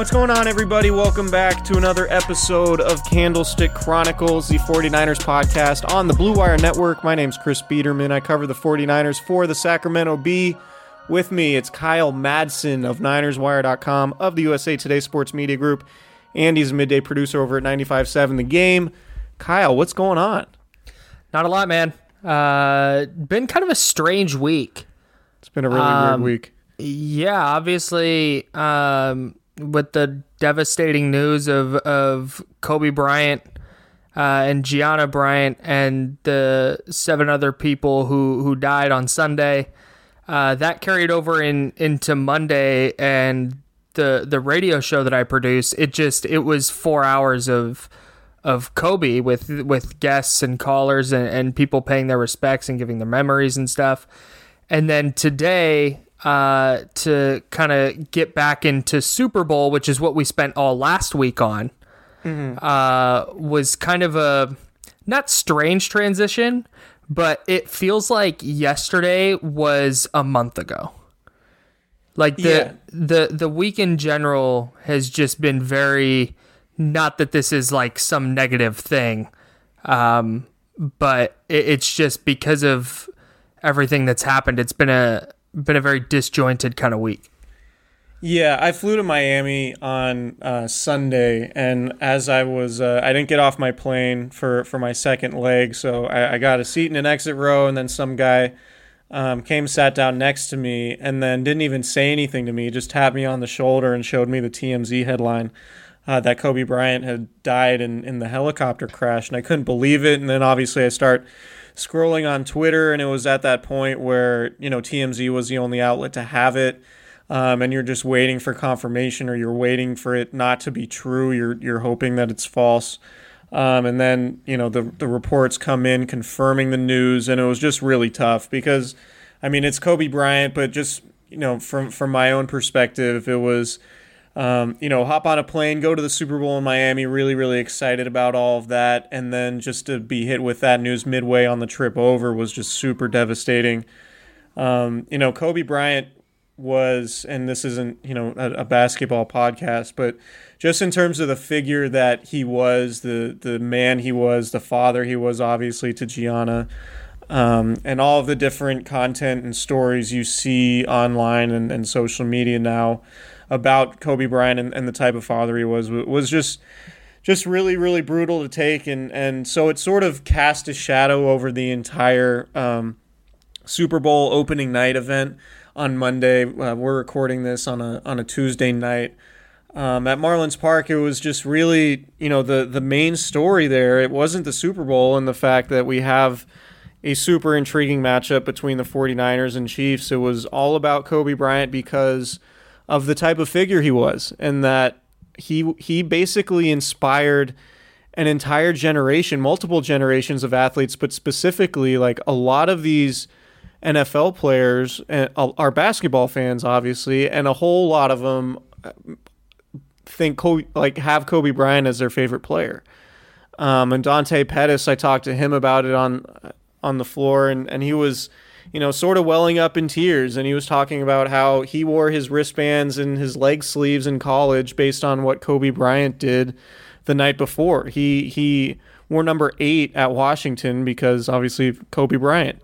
What's going on, everybody? Welcome back to another episode of Candlestick Chronicles, the 49ers podcast on the Blue Wire Network. My name's Chris Biederman. I cover the 49ers for the Sacramento Bee. With me, it's Kyle Madsen of NinersWire.com of the USA Today Sports Media Group, and he's a midday producer over at 95.7 The Game. Kyle, what's going on? Not a lot, man. Uh, been kind of a strange week. It's been a really Um, weird week. Yeah, obviously, um, with the devastating news of of Kobe Bryant uh, and Gianna Bryant and the seven other people who who died on Sunday, uh, that carried over in into Monday and the the radio show that I produced. It just it was four hours of of Kobe with with guests and callers and, and people paying their respects and giving their memories and stuff. And then today, uh, to kind of get back into Super Bowl, which is what we spent all last week on, uh, was kind of a not strange transition, but it feels like yesterday was a month ago. Like the Yeah. the the week in general has just been very not that this is like some negative thing, um, but it, it's just because of everything that's happened. It's been a been a very disjointed kind of week. Yeah, I flew to Miami on uh, Sunday, and as I was, uh, I didn't get off my plane for, for my second leg, so I, I got a seat in an exit row, and then some guy um, came, sat down next to me, and then didn't even say anything to me, just tapped me on the shoulder and showed me the TMZ headline uh, that Kobe Bryant had died in, in the helicopter crash, and I couldn't believe it. And then obviously I start scrolling on Twitter, and it was at that point where you know TMZ was the only outlet to have it um, and you're just waiting for confirmation or you're waiting for it not to be true. You're you're hoping that it's false. Um, and then you know the the reports come in confirming the news, and it was just really tough because I mean, it's Kobe Bryant, but just you know, from from my own perspective, it was. Um, you know, hop on a plane, go to the Super Bowl in Miami, really, really excited about all of that. And then just to be hit with that news midway on the trip over was just super devastating. Um, you know, Kobe Bryant was, and this isn't, you know, a, a, basketball podcast, but just in terms of the figure that he was, the the man he was, the father he was, obviously to Gianna, um, and all of the different content and stories you see online and, and social media now about Kobe Bryant and, and the type of father he was was just just really really brutal to take and and so it sort of cast a shadow over the entire um, Super Bowl opening night event on Monday. Uh, we're recording this on a on a Tuesday night. Um, at Marlins Park, it was just really, you know, the the main story there. It wasn't the Super Bowl and the fact that we have a super intriguing matchup between the 49ers and Chiefs. It was all about Kobe Bryant because of the type of figure he was and that he he basically inspired an entire generation, multiple generations of athletes, but specifically like a lot of these NFL players uh, are basketball fans, obviously, and a whole lot of them uh, think Kobe, like have Kobe Bryant as their favorite player. Um, and Dante Pettis, I talked to him about it on on the floor, and, and he was, you know, sort of welling up in tears, and he was talking about how he wore his wristbands and his leg sleeves in college based on what Kobe Bryant did the night before. He he wore number eight at Washington because obviously Kobe Bryant.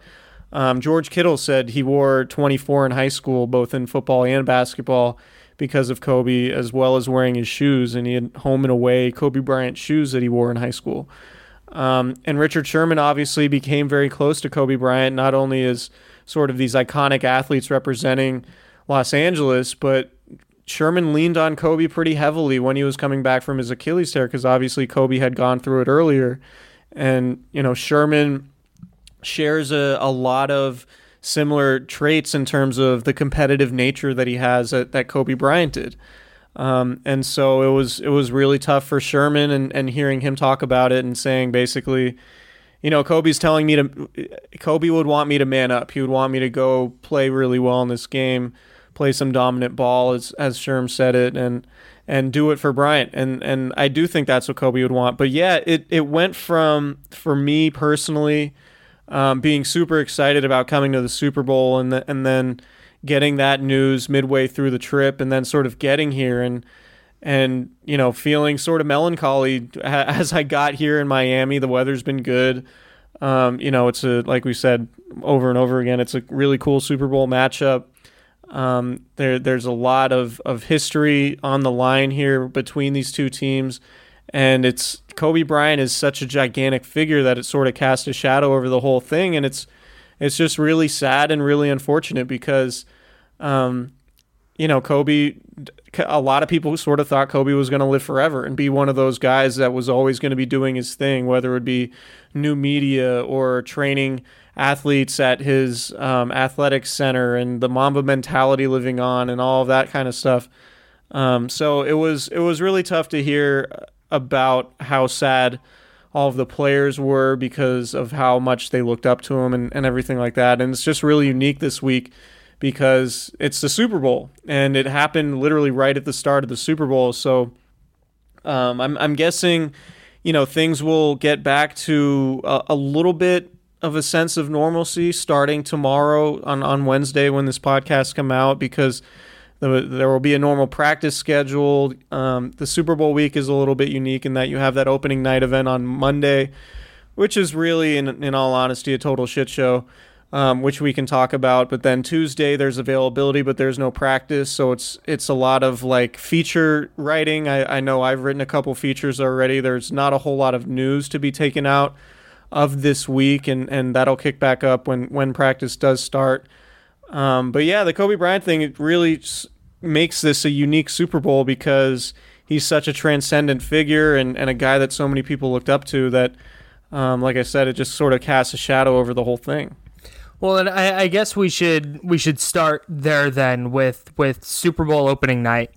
Um, George Kittle said he wore 24 in high school, both in football and basketball, because of Kobe, as well as wearing his shoes. And he had home and away Kobe Bryant shoes that he wore in high school. Um, and Richard Sherman obviously became very close to Kobe Bryant, not only as sort of these iconic athletes representing Los Angeles, but Sherman leaned on Kobe pretty heavily when he was coming back from his Achilles tear because obviously Kobe had gone through it earlier. And, you know, Sherman shares a, a lot of similar traits in terms of the competitive nature that he has that, that Kobe Bryant did. Um, and so it was it was really tough for Sherman and, and hearing him talk about it and saying basically, you know, Kobe's telling me to Kobe would want me to man up. He would want me to go play really well in this game, play some dominant ball as as Sherm said it and and do it for Bryant. And and I do think that's what Kobe would want. But yeah, it, it went from for me personally um, being super excited about coming to the Super Bowl and the, and then getting that news midway through the trip and then sort of getting here and and you know feeling sort of melancholy as I got here in Miami. The weather's been good. Um, you know, it's a like we said over and over again. It's a really cool Super Bowl matchup. Um, there, there's a lot of, of history on the line here between these two teams, and it's Kobe Bryant is such a gigantic figure that it sort of casts a shadow over the whole thing, and it's it's just really sad and really unfortunate because, um, you know, Kobe. A lot of people sort of thought Kobe was going to live forever and be one of those guys that was always going to be doing his thing, whether it be new media or training athletes at his um, athletics center and the Mamba mentality living on and all of that kind of stuff. Um, so it was it was really tough to hear about how sad all of the players were because of how much they looked up to him and, and everything like that. And it's just really unique this week because it's the Super Bowl and it happened literally right at the start of the Super Bowl. So um, I'm, I'm guessing, you know, things will get back to a, a little bit of a sense of normalcy starting tomorrow on, on Wednesday when this podcast come out because – there will be a normal practice schedule. Um, the Super Bowl week is a little bit unique in that you have that opening night event on Monday, which is really, in, in all honesty, a total shit show, um, which we can talk about. But then Tuesday there's availability, but there's no practice, so it's it's a lot of like feature writing. I, I know I've written a couple features already. There's not a whole lot of news to be taken out of this week, and and that'll kick back up when when practice does start. Um, but yeah, the Kobe Bryant thing it really makes this a unique Super Bowl because he's such a transcendent figure and, and a guy that so many people looked up to that, um, like I said, it just sort of casts a shadow over the whole thing. Well, and I, I guess we should we should start there then with with Super Bowl opening night.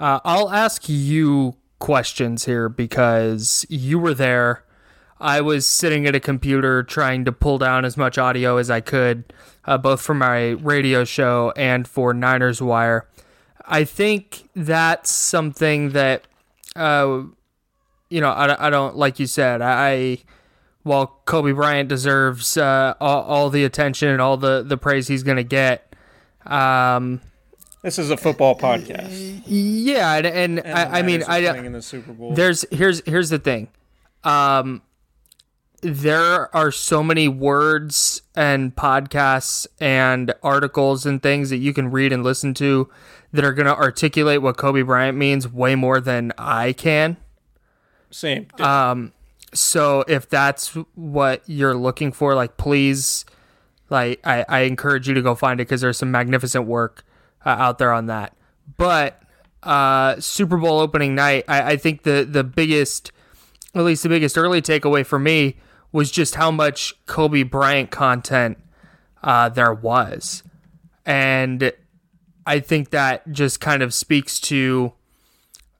Uh, I'll ask you questions here because you were there. I was sitting at a computer trying to pull down as much audio as I could, uh, both for my radio show and for Niners Wire. I think that's something that, uh, you know, I, I don't like you said. I, while Kobe Bryant deserves uh, all, all the attention and all the the praise he's going to get. Um, this is a football podcast. Yeah, and, and, and I, I mean, I in the Super Bowl. There's here's here's the thing. Um, there are so many words and podcasts and articles and things that you can read and listen to that are going to articulate what Kobe Bryant means way more than I can. Same. Um, so if that's what you're looking for, like, please, like, I, I encourage you to go find it because there's some magnificent work uh, out there on that. But uh, Super Bowl opening night, I, I think the the biggest, at least the biggest early takeaway for me was just how much Kobe Bryant content uh, there was, and I think that just kind of speaks to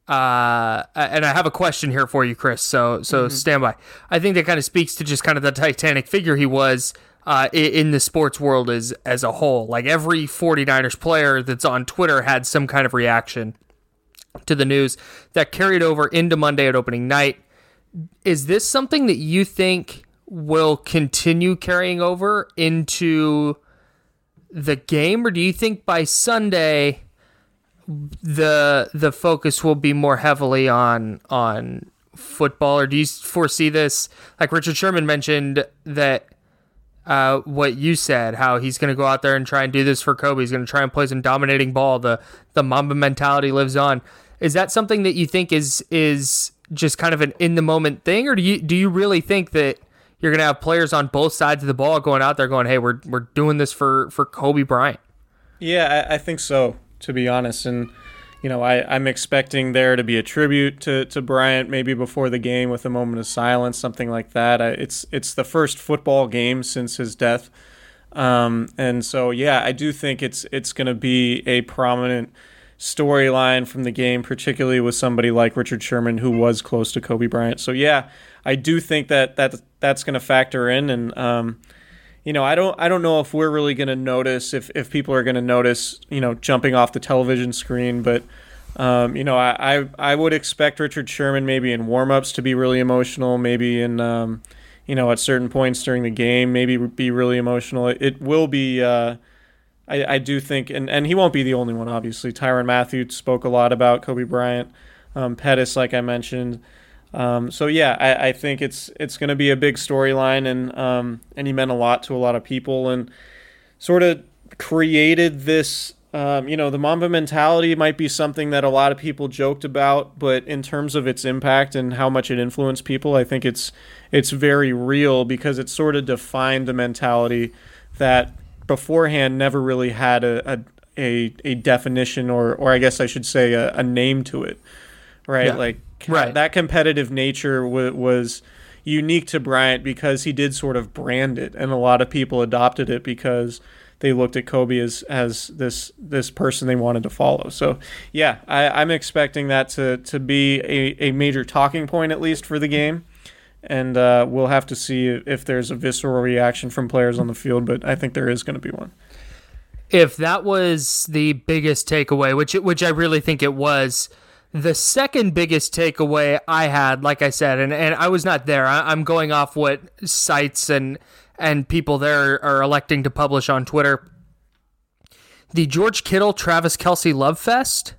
uh, and I have a question here for you, Chris. So so mm-hmm. stand by. I think that kind of speaks to just kind of the titanic figure he was uh, in the sports world as as a whole. Like every 49ers player that's on Twitter had some kind of reaction to the news that carried over into Monday at opening night. Is this something that you think will continue carrying over into the game, or do you think by Sunday? the the focus will be more heavily on on football, or do you foresee this? Like Richard Sherman mentioned that uh, what you said, how he's going to go out there and try and do this for Kobe. He's going to try and play some dominating ball. The the Mamba mentality lives on. Is that something that you think is is just kind of an in the moment thing, or do you do you really think that you're going to have players on both sides of the ball going out there going, "Hey, we're we're doing this for for Kobe Bryant"? Yeah, I, I think so to be honest. And you know, I, I'm expecting there to be a tribute to, to Bryant maybe before the game with a moment of silence, something like that. I, it's it's the first football game since his death, um, and so yeah, I do think it's it's going to be a prominent storyline from the game, particularly with somebody like Richard Sherman who was close to Kobe Bryant. So yeah, I do think that that that's going to factor in, and um, you know, I don't I don't know if we're really going to notice if if people are going to notice, you know, jumping off the television screen, but um, you know, I, I, I would expect Richard Sherman maybe in warmups to be really emotional, maybe in um, you know at certain points during the game, maybe be really emotional. It, it will be. Uh, I, I do think, and, and he won't be the only one. Obviously, Tyrann Mathieu spoke a lot about Kobe Bryant. Um, Pettis, like I mentioned. Um, so yeah, I, I, think it's it's going to be a big storyline, and um, and he meant a lot to a lot of people, and sort of created this. Um, you know, the Mamba mentality might be something that a lot of people joked about, but in terms of its impact and how much it influenced people, I think it's it's very real because it sort of defined the mentality that beforehand never really had a a, a, a definition or or I guess I should say a, a name to it, right? Yeah. Like right. that competitive nature w- was unique to Bryant because he did sort of brand it, and a lot of people adopted it because they looked at Kobe as as this this person they wanted to follow. So yeah, I, am expecting that to to be a, a major talking point at least for the game. And uh, we'll have to see if there's a visceral reaction from players on the field, but I think there is going to be one. If that was the biggest takeaway, which which I really think it was, the second biggest takeaway I had, like I said, and, and I was not there. I, am going off what sites and and people there are electing to publish on Twitter. The George Kittle Travis Kelce Love Fest.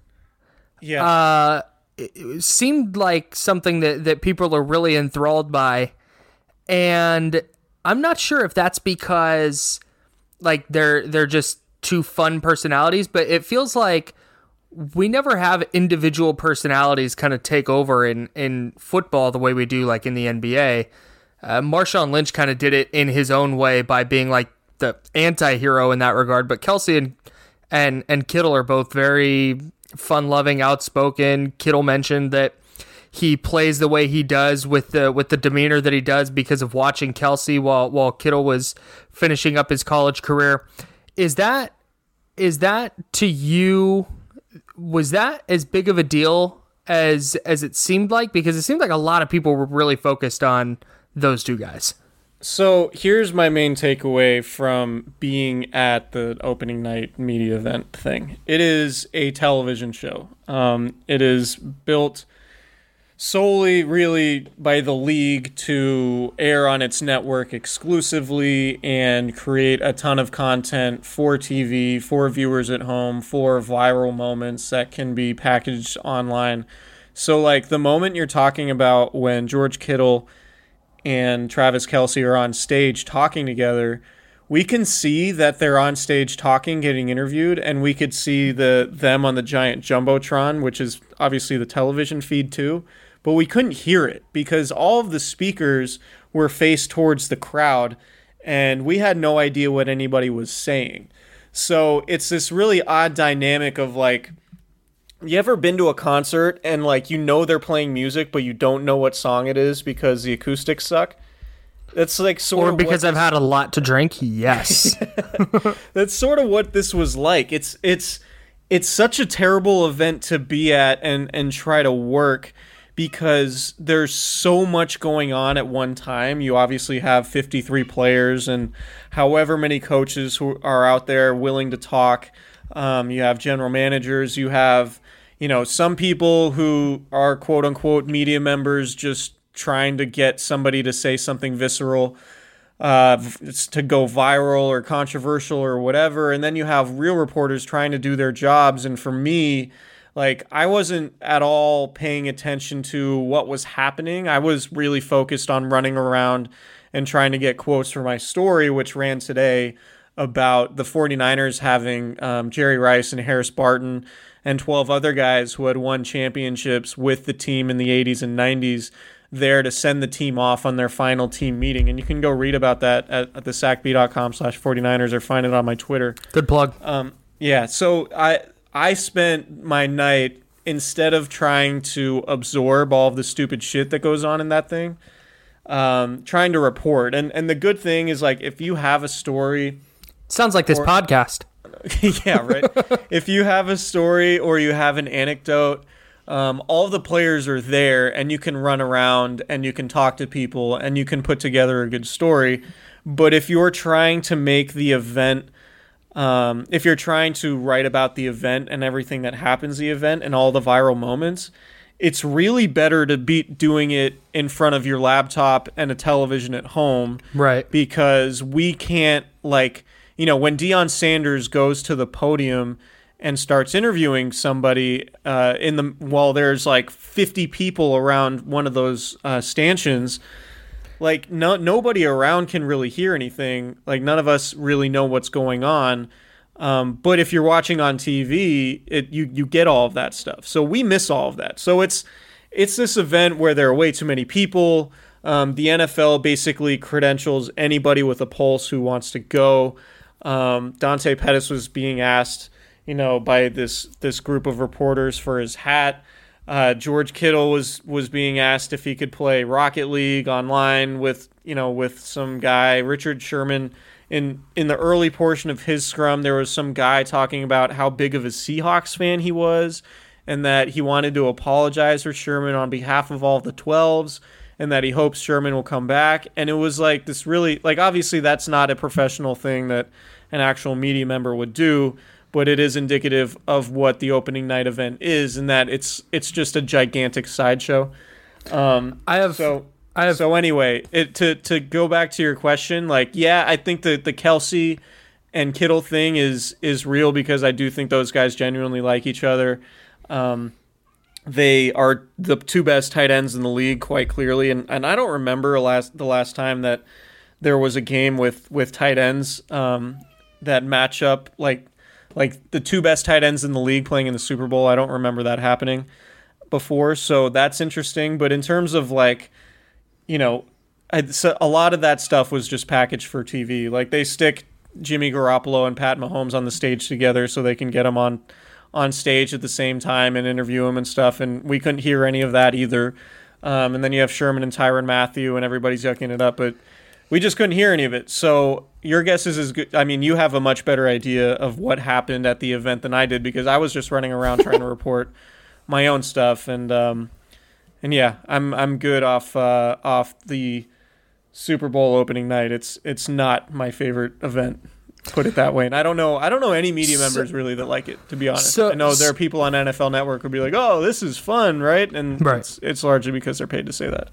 Yeah. Uh, it seemed like something that, that people are really enthralled by. And I'm not sure if that's because like they're they're just two fun personalities, but it feels like we never have individual personalities kind of take over in, in football the way we do like in the NBA. Uh, Marshawn Lynch kind of did it in his own way by being like the anti-hero in that regard, but Kelce and and and Kittle are both very fun-loving, outspoken. Kittle mentioned that he plays the way he does with the with the demeanor that he does because of watching Kelce while while Kittle was finishing up his college career. Is that is that to you was that as big of a deal as as it seemed like? Because it seemed like a lot of people were really focused on those two guys. So here's my main takeaway from being at the opening night media event thing. It is a television show. Um, it is built solely, really, by the league to air on its network exclusively and create a ton of content for TV, for viewers at home, for viral moments that can be packaged online. So, like the moment you're talking about when George Kittle and Travis Kelce are on stage talking together, we can see that they're on stage talking, getting interviewed, and we could see the them on the giant jumbotron, which is obviously the television feed too. But we couldn't hear it because all of the speakers were faced towards the crowd, and we had no idea what anybody was saying. So it's this really odd dynamic of like you ever been to a concert and like you know they're playing music but you don't know what song it is because the acoustics suck? That's like sort or of because I've had a lot to drink. Yes. That's sort of what this was like. It's it's it's such a terrible event to be at and and try to work because there's so much going on at one time. You obviously have 53 players and however many coaches who are out there willing to talk. Um, you have general managers. You have you know, some people who are quote unquote media members just trying to get somebody to say something visceral uh, to go viral or controversial or whatever. And then you have real reporters trying to do their jobs. And for me, like, I wasn't at all paying attention to what was happening. I was really focused on running around and trying to get quotes for my story, which ran today about the 49ers having um, Jerry Rice and Harris Barton and 12 other guys who had won championships with the team in the 80s and 90s there to send the team off on their final team meeting. And you can go read about that at, at the sacbee.com slash 49ers or find it on my Twitter. Good plug. Um, yeah, so I I spent my night instead of trying to absorb all of the stupid shit that goes on in that thing, um, trying to report. And and the good thing is like if you have a story Sounds like this or- podcast. yeah, right. if you have a story or you have an anecdote, um, all the players are there and you can run around and you can talk to people and you can put together a good story. But if you're trying to make the event, um, if you're trying to write about the event and everything that happens the event and all the viral moments, it's really better to be doing it in front of your laptop and a television at home Right. because we can't like you know when Deion Sanders goes to the podium and starts interviewing somebody uh, in the while there's like 50 people around one of those uh, stanchions like no nobody around can really hear anything. Like none of us really know what's going on. Um, but if you're watching on TV it you you get all of that stuff. So we miss all of that. So it's it's this event where there are way too many people. Um, the NFL basically credentials anybody with a pulse who wants to go um, Dante Pettis was being asked, you know, by this this group of reporters for his hat. Uh, George Kittle was was being asked if he could play Rocket League online with you know with some guy. Richard Sherman in in the early portion of his scrum, there was some guy talking about how big of a Seahawks fan he was, and that he wanted to apologize for Sherman on behalf of all the twelves and that he hopes Sherman will come back. And it was like this really like obviously that's not a professional thing that an actual media member would do, but it is indicative of what the opening night event is, and that it's it's just a gigantic sideshow. Um, I have so I have so anyway, it, to to go back to your question, like yeah, I think the the Kelce and Kittle thing is is real because I do think those guys genuinely like each other. Um, they are the two best tight ends in the league, quite clearly, and and I don't remember last the last time that there was a game with with tight ends um, that match up like like the two best tight ends in the league playing in the Super Bowl. I don't remember that happening before, so that's interesting. But in terms of like, you know, I, so a lot of that stuff was just packaged for TV. Like they stick Jimmy Garoppolo and Pat Mahomes on the stage together so they can get them on on stage at the same time and interview them and stuff. And we couldn't hear any of that either. Um, and then you have Sherman and Tyrann Mathieu, and everybody's yucking it up, but we just couldn't hear any of it. So your guess is as good. I mean, you have a much better idea of what happened at the event than I did because I was just running around trying to report my own stuff, and um, and yeah, I'm I'm good off uh, off the Super Bowl opening night. It's it's not my favorite event. Put it that way. And I don't know. I don't know any media members really that like it. To be honest, So- I know there are people on NFL Network who'll be like, "Oh, this is fun, right?" And Right. it's it's largely because they're paid to say that.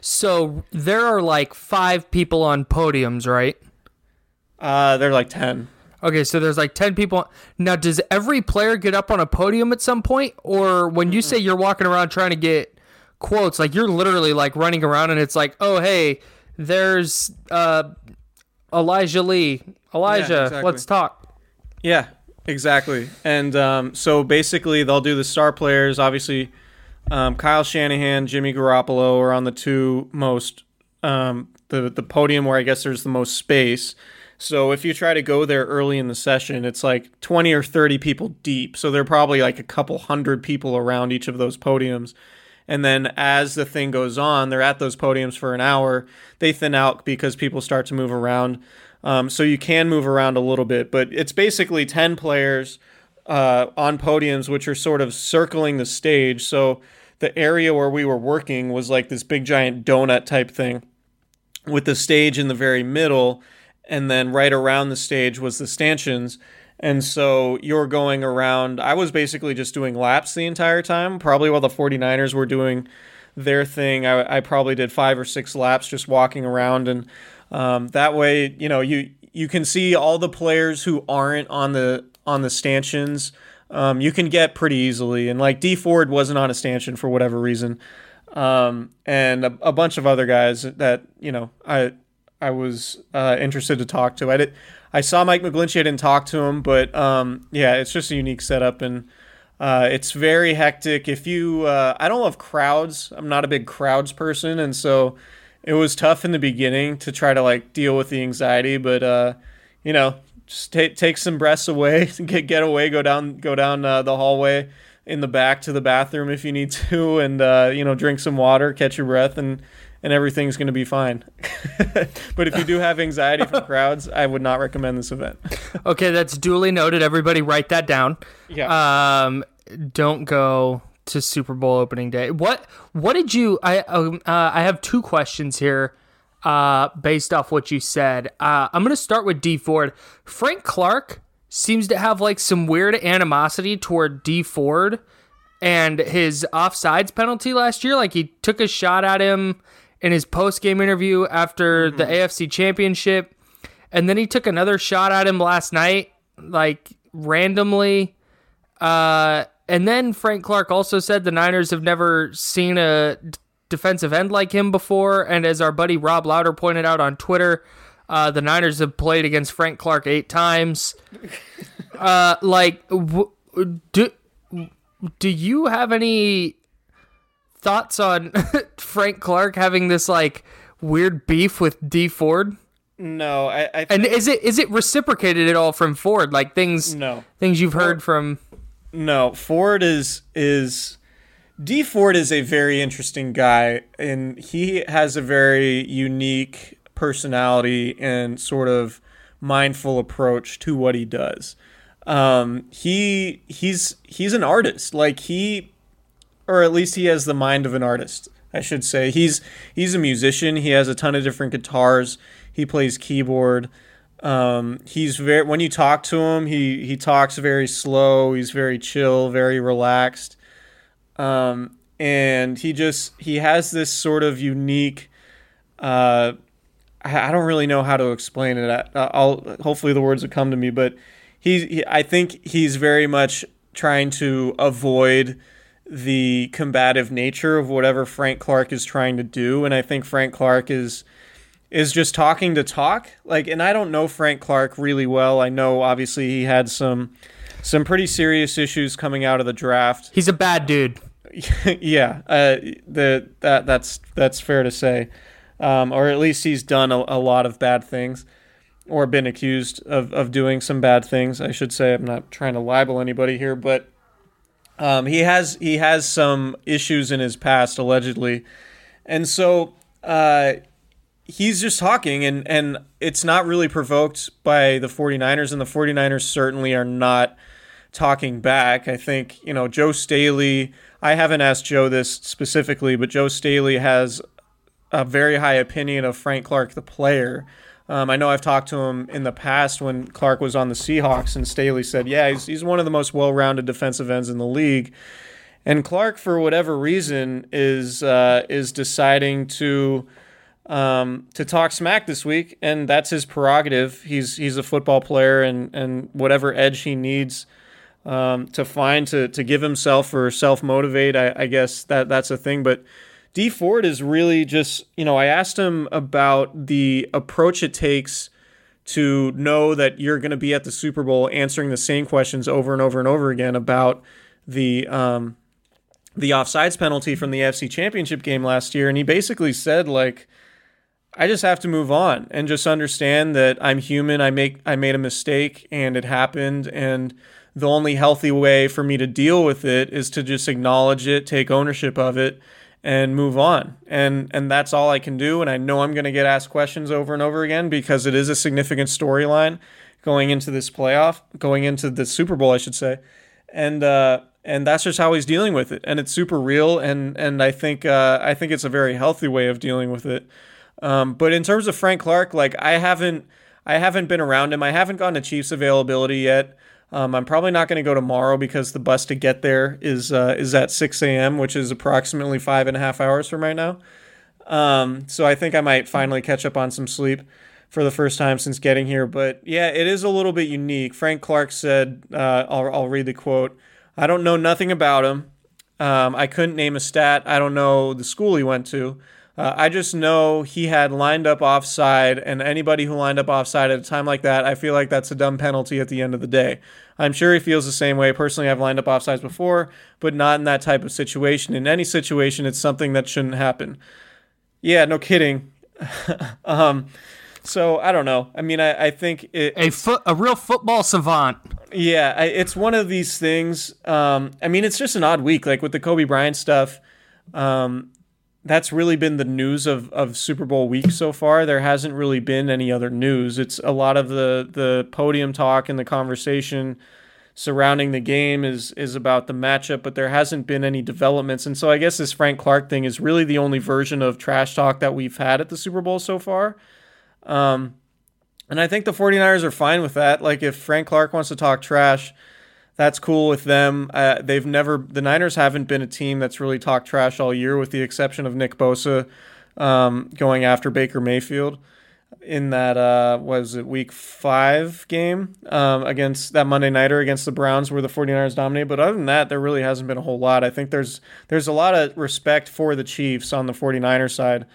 So there are like five people on podiums, right? Uh, they're like ten. Okay, so there's like 10 people. Now, does every player get up on a podium at some point? Or when you say you're walking around trying to get quotes, like you're literally like running around and it's like, oh, hey, there's uh, Elijah Lee. Elijah, exactly. let's talk. Yeah, exactly. And um, so basically, they'll do the star players. Obviously, um, Kyle Shanahan, Jimmy Garoppolo are on the two most um, the the podium where I guess there's the most space. So if you try to go there early in the session, it's like 20 or 30 people deep. So there are probably like a couple hundred people around each of those podiums. And then as the thing goes on, they're at those podiums for an hour. They thin out because people start to move around. Um, so you can move around a little bit, but it's basically 10 players uh, on podiums, which are sort of circling the stage. So the area where we were working was like this big giant donut type thing with the stage in the very middle. And then right around the stage was the stanchions. And so you're going around. I was basically just doing laps the entire time, probably while the 49ers were doing their thing. I, I probably did five or six laps just walking around. And um, that way, you know, you, you can see all the players who aren't on the on the stanchions. Um, you can get pretty easily. And like Dee Ford wasn't on a stanchion for whatever reason. Um, and a, a bunch of other guys that, you know, I I was uh, interested to talk to. I did. I saw Mike McGlinchey. I didn't talk to him, but um, yeah, it's just a unique setup, and uh, it's very hectic. If you, uh, I don't love crowds. I'm not a big crowds person, and so it was tough in the beginning to try to like deal with the anxiety. But uh, you know, just take take some breaths away, get get away, go down go down uh, the hallway in the back to the bathroom if you need to, and uh, you know, drink some water, catch your breath, and and everything's going to be fine. but if you do have anxiety from crowds, I would not recommend this event. Okay, that's duly noted. Everybody write that down. Yeah. Um, don't go to Super Bowl opening day. What what did you I um, uh, I have two questions here uh based off what you said. Uh I'm going to start with Dee Ford. Frank Clark seems to have like some weird animosity toward Dee Ford and his offsides penalty last year like he took a shot at him in his post-game interview after the AFC Championship and then he took another shot at him last night like randomly uh, and then Frank Clark also said the Niners have never seen a defensive end like him before. And as our buddy Rob Louder pointed out on Twitter, uh, the Niners have played against Frank Clark eight times. Uh, like, w- do do you have any thoughts on Frank Clark having this like weird beef with Dee Ford? No, I, I And is it is it reciprocated at all from Ford? Like things no. things you've heard from No, Ford is is Dee Ford is a very interesting guy and he has a very unique personality and sort of mindful approach to what he does. Um, he he's he's an artist. Like he or at least he has the mind of an artist. I should say he's he's a musician. He has a ton of different guitars. He plays keyboard. Um, he's very when you talk to him, he he talks very slow. He's very chill, very relaxed. Um, and he just he has this sort of unique. Uh, I, don't really know how to explain it. I, I'll hopefully the words will come to me, but he, I think he's very much trying to avoid the combative nature of whatever Frank Clark is trying to do, and I think Frank Clark is is just talking to talk. Like, and I don't know Frank Clark really well. I know obviously he had some some pretty serious issues coming out of the draft. he's a bad dude. yeah, uh, the that that's that's fair to say, um, or at least he's done a, a lot of bad things, or been accused of of doing some bad things. I should say. I'm not trying to libel anybody here, but um, he has he has some issues in his past allegedly, and so uh, he's just talking, and and it's not really provoked by the 49ers, and the 49ers certainly are not talking back. I think, you know, Joe Staley, I haven't asked Joe this specifically, but Joe Staley has a very high opinion of Frank Clark, the player. Um, I know I've talked to him in the past when Clark was on the Seahawks, and Staley said, "Yeah, he's he's one of the most well-rounded defensive ends in the league." And Clark, for whatever reason, is uh, is deciding to um, to talk smack this week, and that's his prerogative. He's he's a football player, and and whatever edge he needs um, to find to to give himself or self motivate, I, I guess that that's a thing. But Dee Ford is really just you know I asked him about the approach it takes to know that you're going to be at the Super Bowl answering the same questions over and over and over again about the um, the offsides penalty from the AFC Championship game last year, and he basically said like I just have to move on and just understand that I'm human. I make I made a mistake and it happened and the only healthy way for me to deal with it is to just acknowledge it, take ownership of it and move on. And and that's all I can do and I know I'm going to get asked questions over and over again because it is a significant storyline going into this playoff, going into the Super Bowl, I should say. And uh and that's just how he's dealing with it and it's super real and and I think uh I think it's a very healthy way of dealing with it. Um, but in terms of Frank Clark, like I haven't, I haven't been around him. I haven't gone to Chiefs availability yet. Um, I'm probably not going to go tomorrow because the bus to get there is uh, is at 6 a.m., which is approximately five and a half hours from right now. Um, so I think I might finally catch up on some sleep for the first time since getting here. But yeah, it is a little bit unique. Frank Clark said, uh, I'll, I'll read the quote. I don't know nothing about him. Um, I couldn't name a stat. I don't know the school he went to. Uh, I just know he had lined up offside, and anybody who lined up offside at a time like that, I feel like that's a dumb penalty at the end of the day. I'm sure he feels the same way. Personally, I've lined up offsides before, but not in that type of situation. In any situation, it's something that shouldn't happen. Yeah, no kidding. um, so I don't know. I mean, I, I think it, a foot, a real football savant. Yeah, I, it's one of these things. Um, I mean, it's just an odd week, like with the Kobe Bryant stuff. Um, that's really been the news of, of Super Bowl week so far. There hasn't really been any other news. It's a lot of the the podium talk and the conversation surrounding the game is is about the matchup, but there hasn't been any developments. And so I guess this Frank Clark thing is really the only version of trash talk that we've had at the Super Bowl so far. Um, and I think the 49ers are fine with that. Like if Frank Clark wants to talk trash, that's cool with them. Uh, they've never the Niners haven't been a team that's really talked trash all year, with the exception of Nick Bosa um, going after Baker Mayfield in that uh, was it week five game um, against that Monday nighter against the Browns where the 49ers dominated. But other than that, there really hasn't been a whole lot. I think there's there's a lot of respect for the Chiefs on the 49ers side.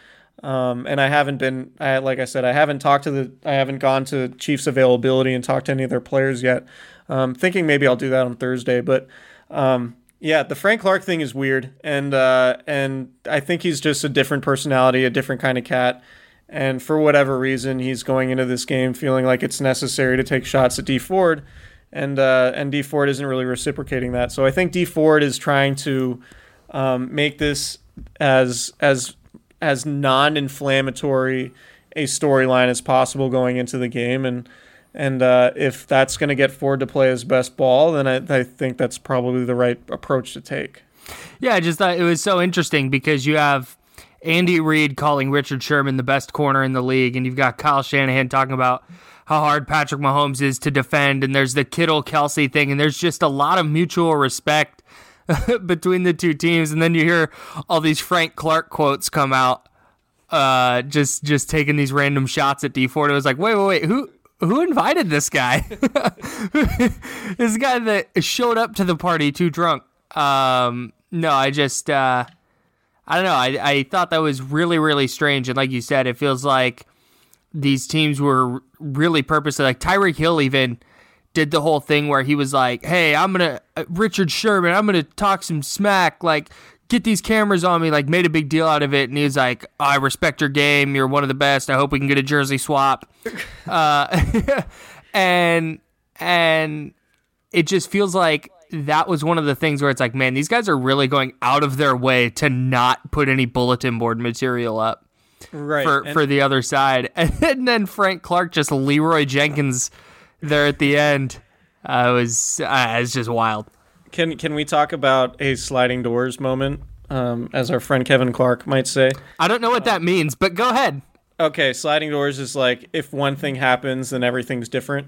Um, and I haven't been, I, like I said, I haven't talked to the, I haven't gone to Chiefs availability and talked to any of their players yet. Um, thinking maybe I'll do that on Thursday, but um, yeah, the Frank Clark thing is weird, and uh, and I think he's just a different personality, a different kind of cat. And for whatever reason, he's going into this game feeling like it's necessary to take shots at Dee Ford, and uh, and Dee Ford isn't really reciprocating that. So I think Dee Ford is trying to um, make this as as as non-inflammatory a storyline as possible going into the game, and and uh, if that's going to get Ford to play his best ball, then I, I think that's probably the right approach to take. Yeah, I just thought it was so interesting because you have Andy Reid calling Richard Sherman the best corner in the league, and you've got Kyle Shanahan talking about how hard Patrick Mahomes is to defend, and there's the Kittle Kelce thing, and there's just a lot of mutual respect between the two teams, and then you hear all these Frank Clark quotes come out, uh, just just taking these random shots at Dee Ford. It was like, wait, wait, wait, who who invited this guy? this guy that showed up to the party too drunk. Um, no, I just, uh, I don't know. I, I thought that was really, really strange. And like you said, it feels like these teams were really purposely, like Tyreek Hill even did the whole thing where he was like, hey, I'm going to, uh, Richard Sherman, I'm going to talk some smack. Like, get these cameras on me, like made a big deal out of it. And he was like, I respect your game. You're one of the best. I hope we can get a jersey swap. Uh, and, and it just feels like that was one of the things where it's like, man, these guys are really going out of their way to not put any bulletin board material up. Right. For, and- for the other side. And then Frank Clark just Leeroy Jenkins there at the end. Uh, it was, uh, it's just wild. Can can we talk about a sliding doors moment um, as our friend Kevin Clark might say. I don't know what that means, but go ahead. Okay, sliding doors is like if one thing happens, then everything's different.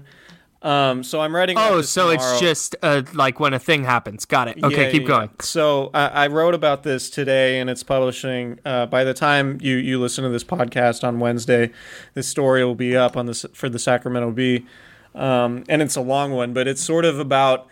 Um, so I'm writing. about Oh, so tomorrow. it's just uh, like when a thing happens. Got it. Okay, Yeah, keep yeah, going. So I, I wrote about this today, and it's publishing. Uh, by the time you you listen to this podcast on Wednesday, this story will be up on this for the Sacramento Bee, um, and it's a long one, but it's sort of about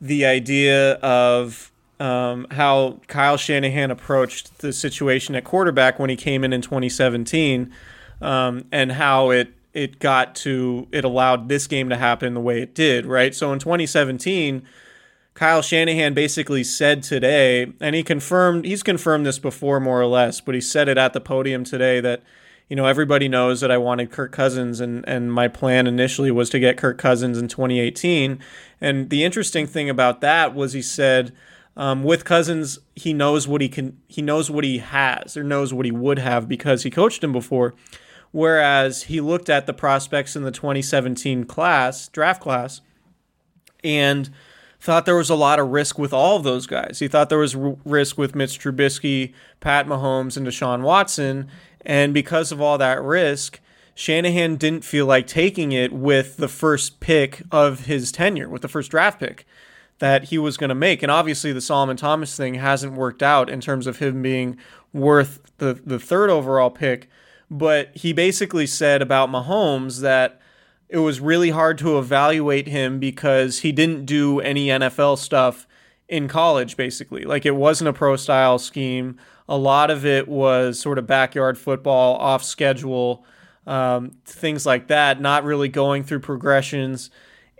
the idea of um, how Kyle Shanahan approached the situation at quarterback when he came in in 2017, um, and how it it got to it allowed this game to happen the way it did. Right. So in 2017. Kyle Shanahan basically said today, and he confirmed he's confirmed this before more or less, but he said it at the podium today that you know everybody knows that I wanted Kirk Cousins and and my plan initially was to get Kirk Cousins in 2018. And the interesting thing about that was he said um, with Cousins he knows what he can he knows what he has or knows what he would have because he coached him before. Whereas he looked at the prospects in the 2017 class draft class and thought there was a lot of risk with all of those guys. He thought there was r- risk with Mitch Trubisky, Pat Mahomes, and Deshaun Watson. And because of all that risk, Shanahan didn't feel like taking it with the first pick of his tenure, with the first draft pick that he was going to make. And obviously, the Solomon Thomas thing hasn't worked out in terms of him being worth the, the third overall pick. But he basically said about Mahomes that it was really hard to evaluate him because he didn't do any NFL stuff in college, basically. Like it wasn't a pro style scheme. A lot of it was sort of backyard football, off schedule, um, things like that, not really going through progressions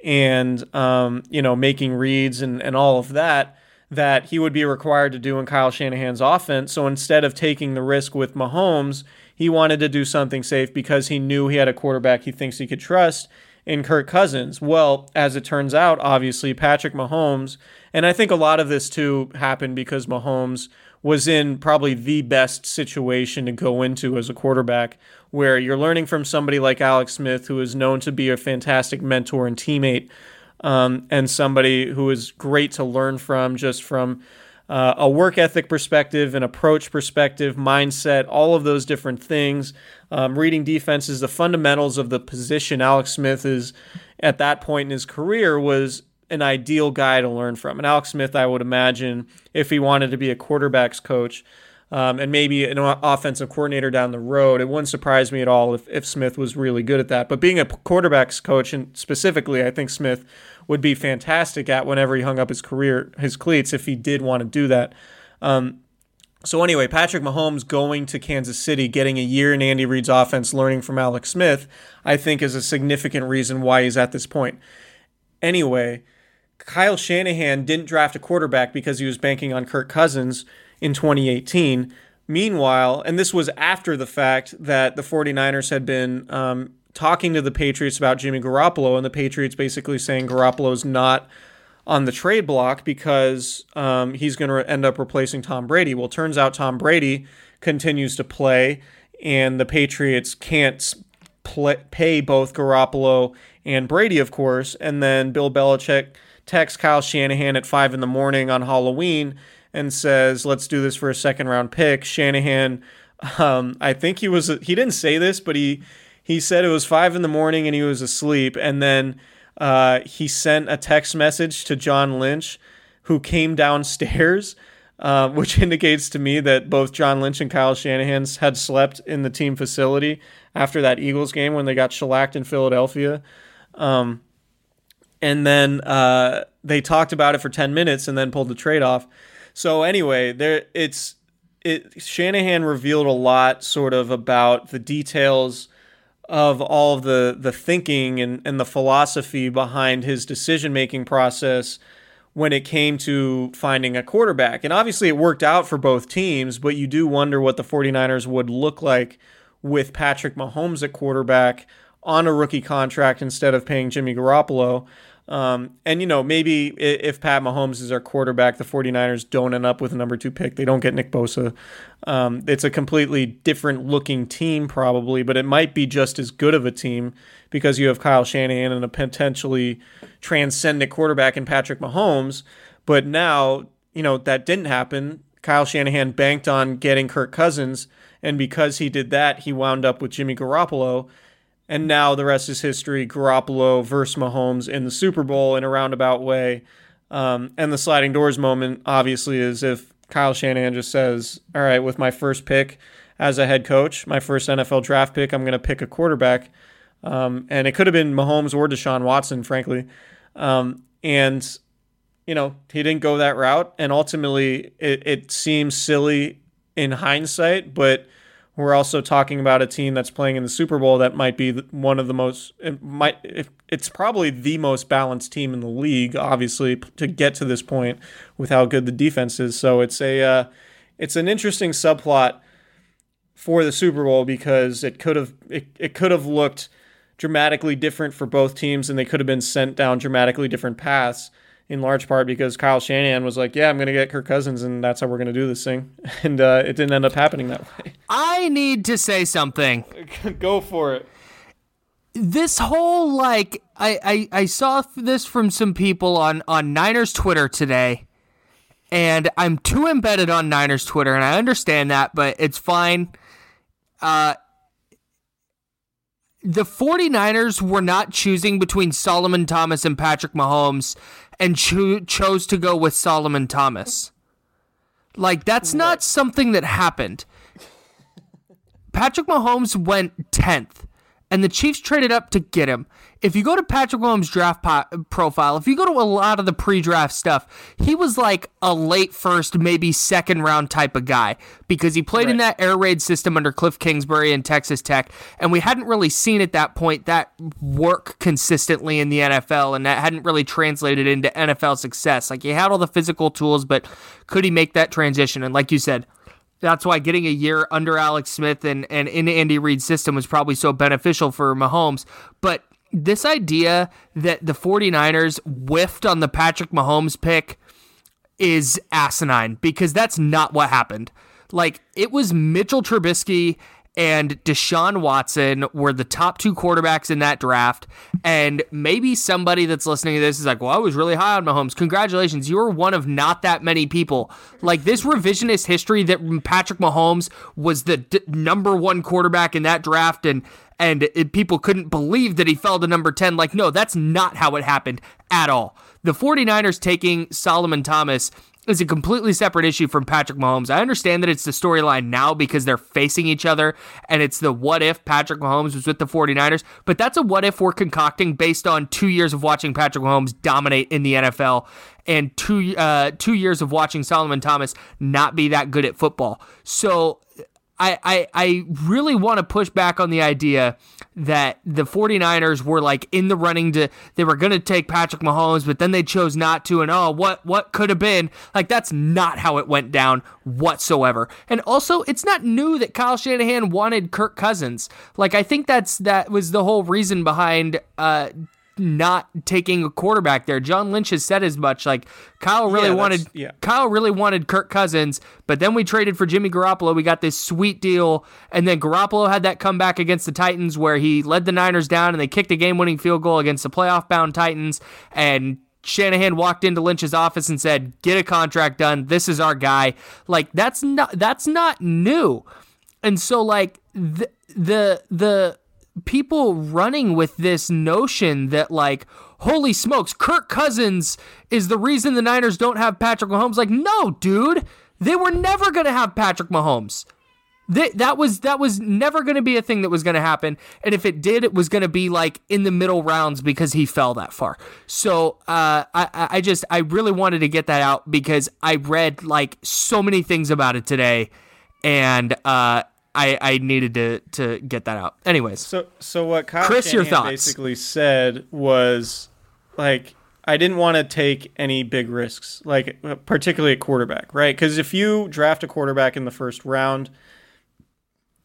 and, um, you know, making reads and, and all of that that he would be required to do in Kyle Shanahan's offense. So instead of taking the risk with Mahomes, he wanted to do something safe because he knew he had a quarterback he thinks he could trust in Kirk Cousins. Well, as it turns out, obviously, Patrick Mahomes, and I think a lot of this too happened because Mahomes was in probably the best situation to go into as a quarterback, where you're learning from somebody like Alex Smith, who is known to be a fantastic mentor and teammate, um, and somebody who is great to learn from just from uh, a work ethic perspective, an approach perspective, mindset, all of those different things. Um, reading defenses, the fundamentals of the position Alex Smith is at that point in his career was an ideal guy to learn from. And Alex Smith, I would imagine, if he wanted to be a quarterback's coach, um, and maybe an offensive coordinator down the road. It wouldn't surprise me at all if, if Smith was really good at that. But being a quarterback's coach, and specifically, I think Smith would be fantastic at whenever he hung up his career, his cleats, if he did want to do that. Um, so anyway, Patrick Mahomes going to Kansas City, getting a year in Andy Reid's offense, learning from Alex Smith, I think is a significant reason why he's at this point. Anyway, Kyle Shanahan didn't draft a quarterback because he was banking on Kirk Cousins in 2018. Meanwhile, and this was after the fact that the 49ers had been um, talking to the Patriots about Jimmy Garoppolo, and the Patriots basically saying Garoppolo's not on the trade block because um, he's going to end up replacing Tom Brady. Well, turns out Tom Brady continues to play, and the Patriots can't play, pay both Garoppolo and Brady, of course. And then Bill Belichick texts Kyle Shanahan at five in the morning on Halloween and says, "Let's do this for a second round pick." Shanahan, um, I think he was he didn't say this, but he he said it was five in the morning and he was asleep, and then uh, he sent a text message to John Lynch, who came downstairs. Uh, which indicates to me that both John Lynch and Kyle Shanahan had slept in the team facility after that Eagles game when they got shellacked in Philadelphia. Um, and then uh, they talked about it for 10 minutes and then pulled the trade off. So anyway, there it's it Shanahan revealed a lot sort of about the details of all of the the thinking and, and the philosophy behind his decision making process when it came to finding a quarterback. And obviously it worked out for both teams, but you do wonder what the 49ers would look like with Patrick Mahomes at quarterback on a rookie contract instead of paying Jimmy Garoppolo. Um, and, you know, maybe if Pat Mahomes is our quarterback, the 49ers don't end up with a number two pick. They don't get Nick Bosa. Um, it's a completely different looking team, probably, but it might be just as good of a team because you have Kyle Shanahan and a potentially transcendent quarterback in Patrick Mahomes. But now, you know, that didn't happen. Kyle Shanahan banked on getting Kirk Cousins, and because he did that, he wound up with Jimmy Garoppolo. And now the rest is history. Garoppolo versus Mahomes in the Super Bowl in a roundabout way. Um, and the sliding doors moment, obviously, is if Kyle Shanahan just says, All right, with my first pick as a head coach, my first NFL draft pick, I'm going to pick a quarterback. Um, and it could have been Mahomes or Deshaun Watson, frankly. Um, and, you know, he didn't go that route. And ultimately, it, it seems silly in hindsight, but we're also talking about a team that's playing in the Super Bowl that might be one of the most, it might, it's probably the most balanced team in the league, obviously, to get to this point with how good the defense is. So it's a, uh, it's an interesting subplot for the Super Bowl because it could have, it, it could have looked dramatically different for both teams, and they could have been sent down dramatically different paths. In large part because Kyle Shanahan was like, "Yeah, I'm going to get Kirk Cousins, and that's how we're going to do this thing," and uh, it didn't end up happening that way. I need to say something. Go for it. This whole like, I, I I saw this from some people on on Niners Twitter today, and I'm too embedded on Niners Twitter, and I understand that, but it's fine. Uh, the 49ers were not choosing between Solomon Thomas and Patrick Mahomes and cho- chose to go with Solomon Thomas. Like, that's not something that happened. Patrick Mahomes went 10th, and the Chiefs traded up to get him. If you go to Patrick Mahomes' draft po- profile, if you go to a lot of the pre draft stuff, he was like a late first, maybe second round type of guy because he played right. in that air raid system under Cliff Kingsbury and Texas Tech. And we hadn't really seen at that point that work consistently in the NFL, and that hadn't really translated into NFL success. Like he had all the physical tools, but could he make that transition? And like you said, that's why getting a year under Alex Smith and, and in Andy Reid's system was probably so beneficial for Mahomes. But this idea that the 49ers whiffed on the Patrick Mahomes pick is asinine because that's not what happened. Like, it was Mitchell Trubisky and Deshaun Watson were the top two quarterbacks in that draft. And maybe somebody that's listening to this is like, well, I was really high on Mahomes. Congratulations. You were one of not that many people. Like this revisionist history that Patrick Mahomes was the d- number one quarterback in that draft and and it, people couldn't believe that he fell to number 10. Like, no, that's not how it happened at all. The 49ers taking Solomon Thomas is a completely separate issue from Patrick Mahomes. I understand that it's the storyline now because they're facing each other and it's the what if Patrick Mahomes was with the 49ers, but that's a what if we're concocting based on 2 years of watching Patrick Mahomes dominate in the NFL and 2 uh 2 years of watching Solomon Thomas not be that good at football. So I, I, I really want to push back on the idea that the 49ers were like in the running to they were going to take Patrick Mahomes but then they chose not to and oh what what could have been? Like that's not how it went down whatsoever. And also it's not new that Kyle Shanahan wanted Kirk Cousins. Like I think that's that was the whole reason behind uh not taking a quarterback there. John Lynch has said as much. Like Kyle really yeah, wanted yeah. Kyle really wanted Kirk Cousins, but then we traded for Jimmy Garoppolo. We got this sweet deal, and then Garoppolo had that comeback against the Titans where he led the Niners down and they kicked a game-winning field goal against the playoff-bound Titans and Shanahan walked into Lynch's office and said, "Get a contract done. This is our guy." Like that's not that's not new. And so like the the the people running with this notion that like holy smokes Kirk Cousins is the reason the Niners don't have Patrick Mahomes. Like no dude. They were never going to have Patrick Mahomes. That was that was never going to be a thing that was going to happen. And if it did it was going to be like in the middle rounds because he fell that far. So uh, I, I just I really wanted to get that out because I read like so many things about it today. And uh, I, I needed to to get that out. Anyways, so so what Kyle Chris, Shanahan your thoughts. basically said was like I didn't want to take any big risks, like particularly a quarterback, right? Because if you draft a quarterback in the first round,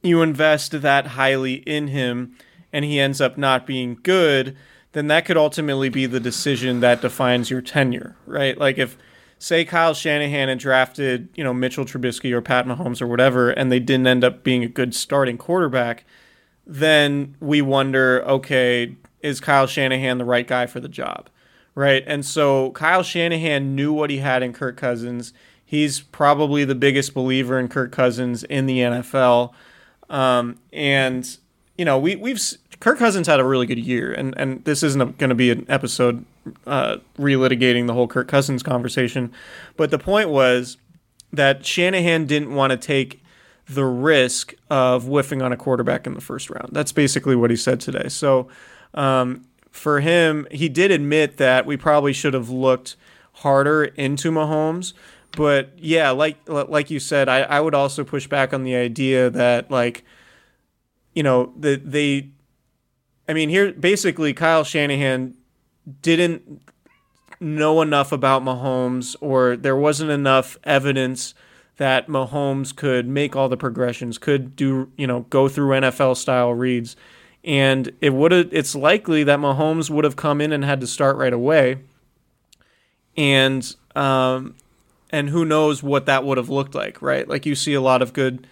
you invest that highly in him, and he ends up not being good, then that could ultimately be the decision that defines your tenure, right? Like if say Kyle Shanahan had drafted, you know, Mitchell Trubisky or Pat Mahomes or whatever, and they didn't end up being a good starting quarterback, then we wonder, okay, is Kyle Shanahan the right guy for the job? Right. And so Kyle Shanahan knew what he had in Kirk Cousins. He's probably the biggest believer in Kirk Cousins in the NFL. Um, and you know, we we've Kirk Cousins had a really good year, and and this isn't going to be an episode uh, relitigating the whole Kirk Cousins conversation, but the point was that Shanahan didn't want to take the risk of whiffing on a quarterback in the first round. That's basically what he said today. So um, for him, he did admit that we probably should have looked harder into Mahomes. But yeah, like like you said, I, I would also push back on the idea that like, you know, that they, I mean, here basically Kyle Shanahan didn't know enough about Mahomes, or there wasn't enough evidence that Mahomes could make all the progressions, could do, you know, go through NFL style reads. And it would have it's likely that Mahomes would have come in and had to start right away. And um and who knows what that would have looked like, right? Like you see a lot of good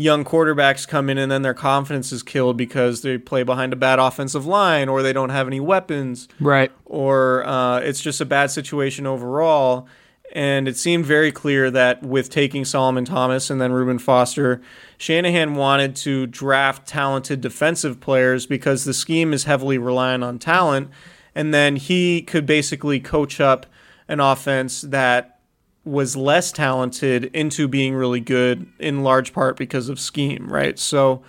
young quarterbacks come in and then their confidence is killed because they play behind a bad offensive line or they don't have any weapons. Right. Or uh, it's just a bad situation overall. And it seemed very clear that with taking Solomon Thomas and then Reuben Foster, Shanahan wanted to draft talented defensive players because the scheme is heavily reliant on talent. And then he could basically coach up an offense that was less talented into being really good in large part because of scheme, right? So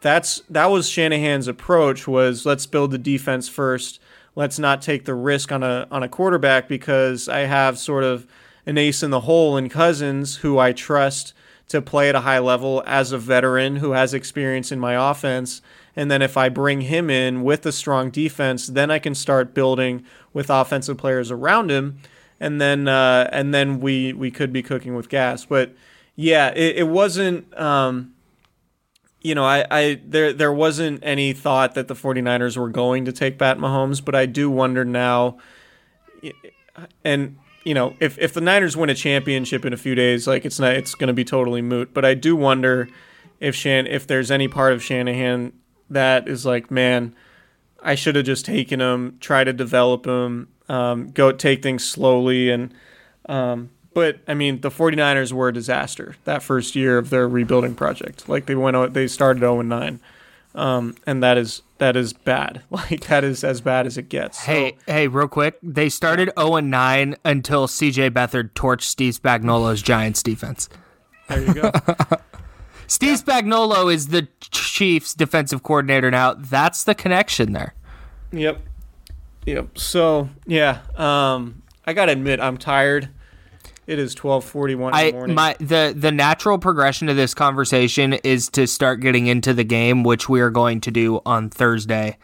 that's that was Shanahan's approach was let's build the defense first. Let's not take the risk on a on a quarterback because I have sort of an ace in the hole in Cousins, who I trust to play at a high level as a veteran who has experience in my offense. And then if I bring him in with a strong defense, then I can start building with offensive players around him. And then uh, and then we we could be cooking with gas. But yeah, it, it wasn't um, you know, I, I there there wasn't any thought that the 49ers were going to take Pat Mahomes, but I do wonder now and you know, if if the Niners win a championship in a few days, like it's not it's going to be totally moot. But I do wonder if Shan if there's any part of Shanahan that is like, man, I should have just taken him, try to develop him, um, go take things slowly and um, but I mean, the 49ers were a disaster that first year of their rebuilding project. Like they went they started 0 and 9. Um, and that is that is bad. Like that is as bad as it gets. Hey, so, hey, real quick. They started 0 and 9 until CJ Beathard torched Steve Spagnuolo's Giants defense. There you go. Steve yeah. Spagnuolo is the Chiefs defensive coordinator now. That's the connection there. Yep. Yep. So, yeah, um, I got to admit I'm tired. It is twelve forty one in the morning. My the the natural progression of this conversation is to start getting into the game, which we are going to do on Thursday.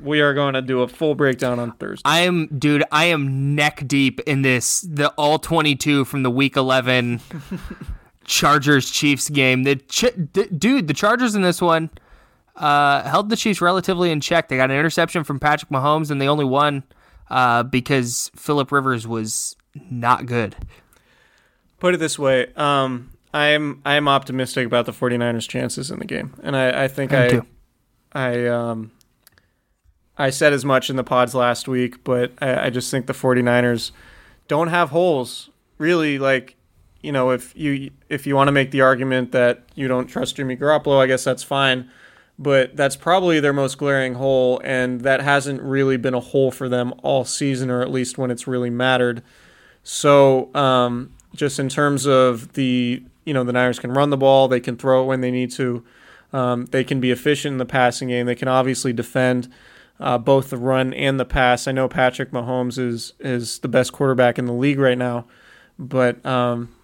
We are going to do a full breakdown on Thursday. I am, dude. I am neck deep in this. The all twenty two from the week eleven Chargers Chiefs game. The ch- d- dude, the Chargers in this one uh, held the Chiefs relatively in check. They got an interception from Patrick Mahomes, and they only won uh, because Philip Rivers was not good put it this way, um, I'm I'm optimistic about the 49ers chances in the game. And I, I think I I, I um I said as much in the pods last week, but I, I just think the 49ers don't have holes. Really, like, you know, if you if you want to make the argument that you don't trust Jimmy Garoppolo, I guess that's fine. But that's probably their most glaring hole, and that hasn't really been a hole for them all season, or at least when it's really mattered. So um, just in terms of the you know the Niners can run the ball, they can throw it when they need to, um, they can be efficient in the passing game. They can obviously defend uh, both the run and the pass. I know Patrick Mahomes is is the best quarterback in the league right now, but um,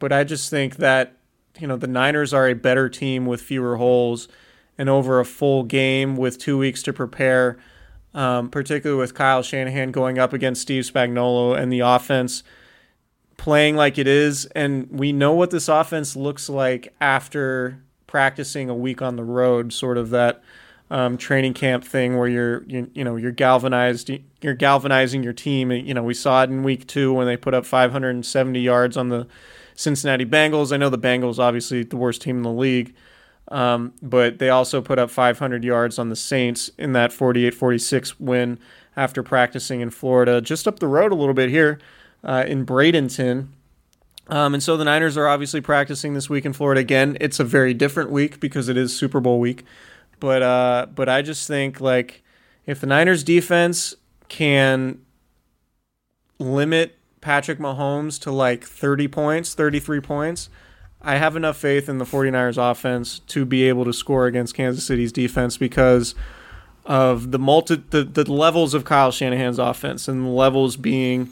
but I just think that you know the Niners are a better team with fewer holes and over a full game with two weeks to prepare. Um, particularly with Kyle Shanahan going up against Steve Spagnuolo and the offense playing like it is, and we know what this offense looks like after practicing a week on the road. Sort of that um, training camp thing where you're you, you know you're galvanized, you're galvanizing your team. You know we saw it in week two when they put up 570 yards on the Cincinnati Bengals. I know the Bengals obviously the worst team in the league. Um, but they also put up 500 yards on the Saints in that 48 46 win after practicing in Florida, just up the road a little bit here uh, in Bradenton. Um, and so the Niners are obviously practicing this week in Florida again. It's a very different week because it is Super Bowl week. But uh, but I just think like if the Niners defense can limit Patrick Mahomes to like 30 points, 33 points, I have enough faith in the 49ers offense to be able to score against Kansas City's defense because of the multi the, the levels of Kyle Shanahan's offense and the levels being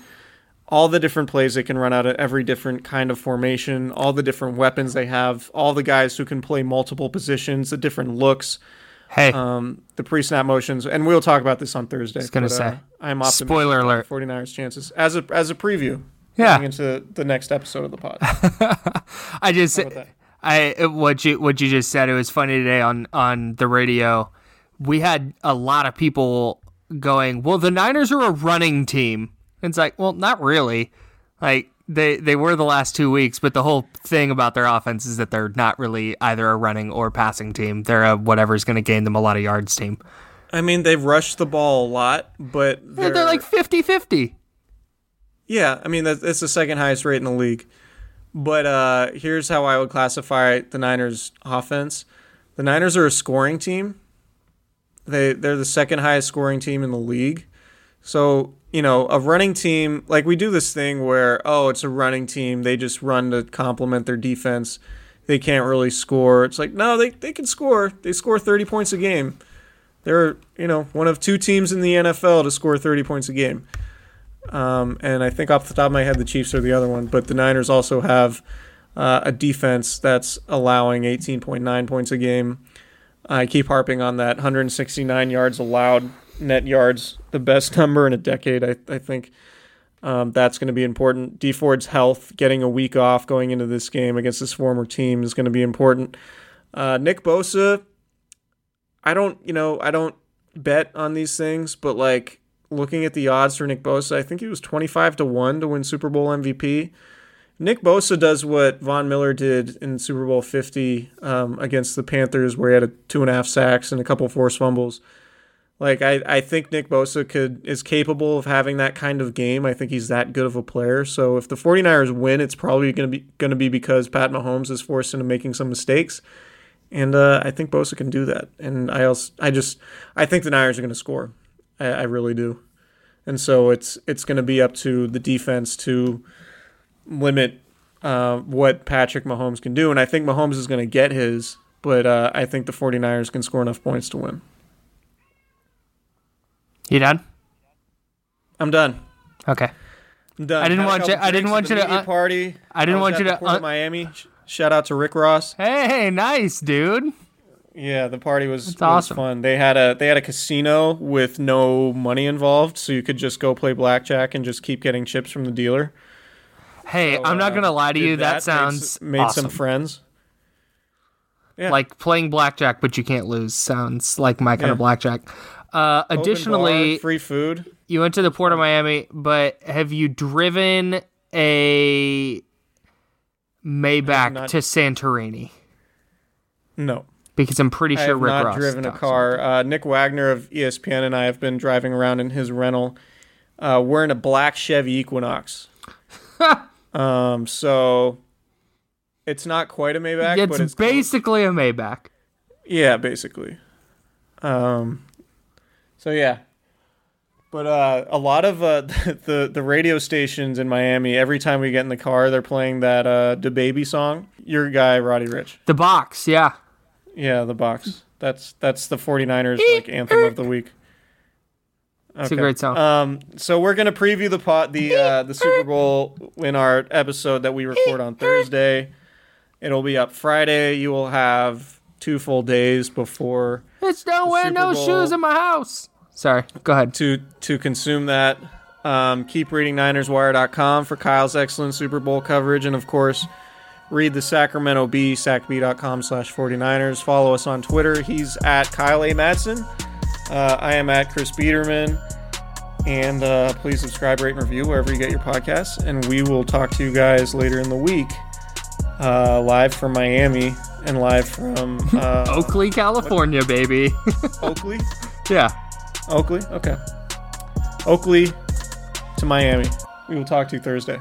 all the different plays they can run out of every different kind of formation, all the different weapons they have, all the guys who can play multiple positions, the different looks, Hey, um, the pre-snap motions, and we'll talk about this on Thursday. I was gonna but, uh, say. I'm optimistic. Spoiler alert. the 49ers chances as a as a preview. Yeah. going into the next episode of the pod. I just about that? I what you what you just said. It was funny today on on the radio. We had a lot of people going, "Well, the Niners are a running team." And it's like, well, not really. Like they they were the last two weeks, but the whole thing about their offense is that they're not really either a running or passing team. They're a whatever's going to gain them a lot of yards team. I mean, they've rushed the ball a lot, but They're, they're, they're like 50-50. Yeah, I mean that's the second highest rate in the league. But uh, here's how I would classify the Niners' offense. The Niners are a scoring team. They they're the second highest scoring team in the league. So you know a running team like we do this thing where oh it's a running team they just run to complement their defense. They can't really score. It's like no they they can score. They score 30 points a game. They're you know one of two teams in the NFL to score 30 points a game. Um, and I think off the top of my head, the Chiefs are the other one. But the Niners also have uh, a defense that's allowing 18.9 points a game. I keep harping on that 169 yards allowed net yards, the best number in a decade. I, I think um, that's going to be important. Dee Ford's health, getting a week off going into this game against his former team is going to be important. Uh, Nick Bosa, I don't, you know, I don't bet on these things, but like looking at the odds for Nick Bosa, I think he was 25 to 1 to win Super Bowl MVP. Nick Bosa does what Von Miller did in Super Bowl 50 um, against the Panthers, where he had a two and a half sacks and a couple forced fumbles. Like I, I think Nick Bosa could is capable of having that kind of game. I think he's that good of a player. So if the 49ers win, it's probably going to be going to be because Pat Mahomes is forced into making some mistakes. And uh, I think Bosa can do that. And I also I just I think the Niners are going to score. I, I really do. And so it's it's going to be up to the defense to limit uh, what Patrick Mahomes can do. And I think Mahomes is going to get his, but uh, I think the 49ers can score enough points to win. You done? I'm done. Okay. I'm done. I didn't Had want you- I didn't want you to, uh, party. I didn't was want you to, uh, Miami. Shout out to Rick Ross. Hey, nice, dude. Yeah, the party was, was awesome. fun. They had a they had a casino with no money involved, so you could just go play blackjack and just keep getting chips from the dealer. Hey, So, I'm not uh, gonna lie to you. That, made sounds s- made awesome. some friends. Yeah. Like playing blackjack, but you can't lose. Sounds like my kind Yeah. of blackjack. Uh, additionally, bar, free food. you went to the Port of Miami, but have you driven a Maybach not- to Santorini? No, Because I'm pretty sure I have Rick not Ross driven a car. Uh, Nick Wagoner of ESPN and I have been driving around in his rental. Uh, we're in a black Chevy Equinox. um, so it's not quite a Maybach, It's, but it's close. basically a Maybach. Yeah, basically. Um, so yeah, but uh, a lot of uh, the the radio stations in Miami, every time we get in the car, they're playing that uh, "the Baby" song. Your guy, Roddy Ricch. The box, yeah. Yeah, the box. That's that's the 49ers like anthem of the week. It's a great song. Um, so we're gonna preview the pot the uh, the Super Bowl in our episode that we record on Thursday. It'll be up Friday. You will have two full days before It's don't wear no Bowl- shoes in my house. Sorry, go ahead. to to consume that. Um, keep reading NinersWire.com for Kyle's excellent Super Bowl coverage, and of course, read the Sacramento Bee, sacbee.com slash 49ers. Follow us on Twitter. He's at Kyle A. Madson. Uh, I am at Chris Biederman. And uh, please subscribe, rate, and review wherever you get your podcasts. And we will talk to you guys later in the week, uh, live from Miami and live from uh, Oakley, California, baby. Oakley. yeah. Oakley? Okay. Oakley to Miami. We will talk to you Thursday.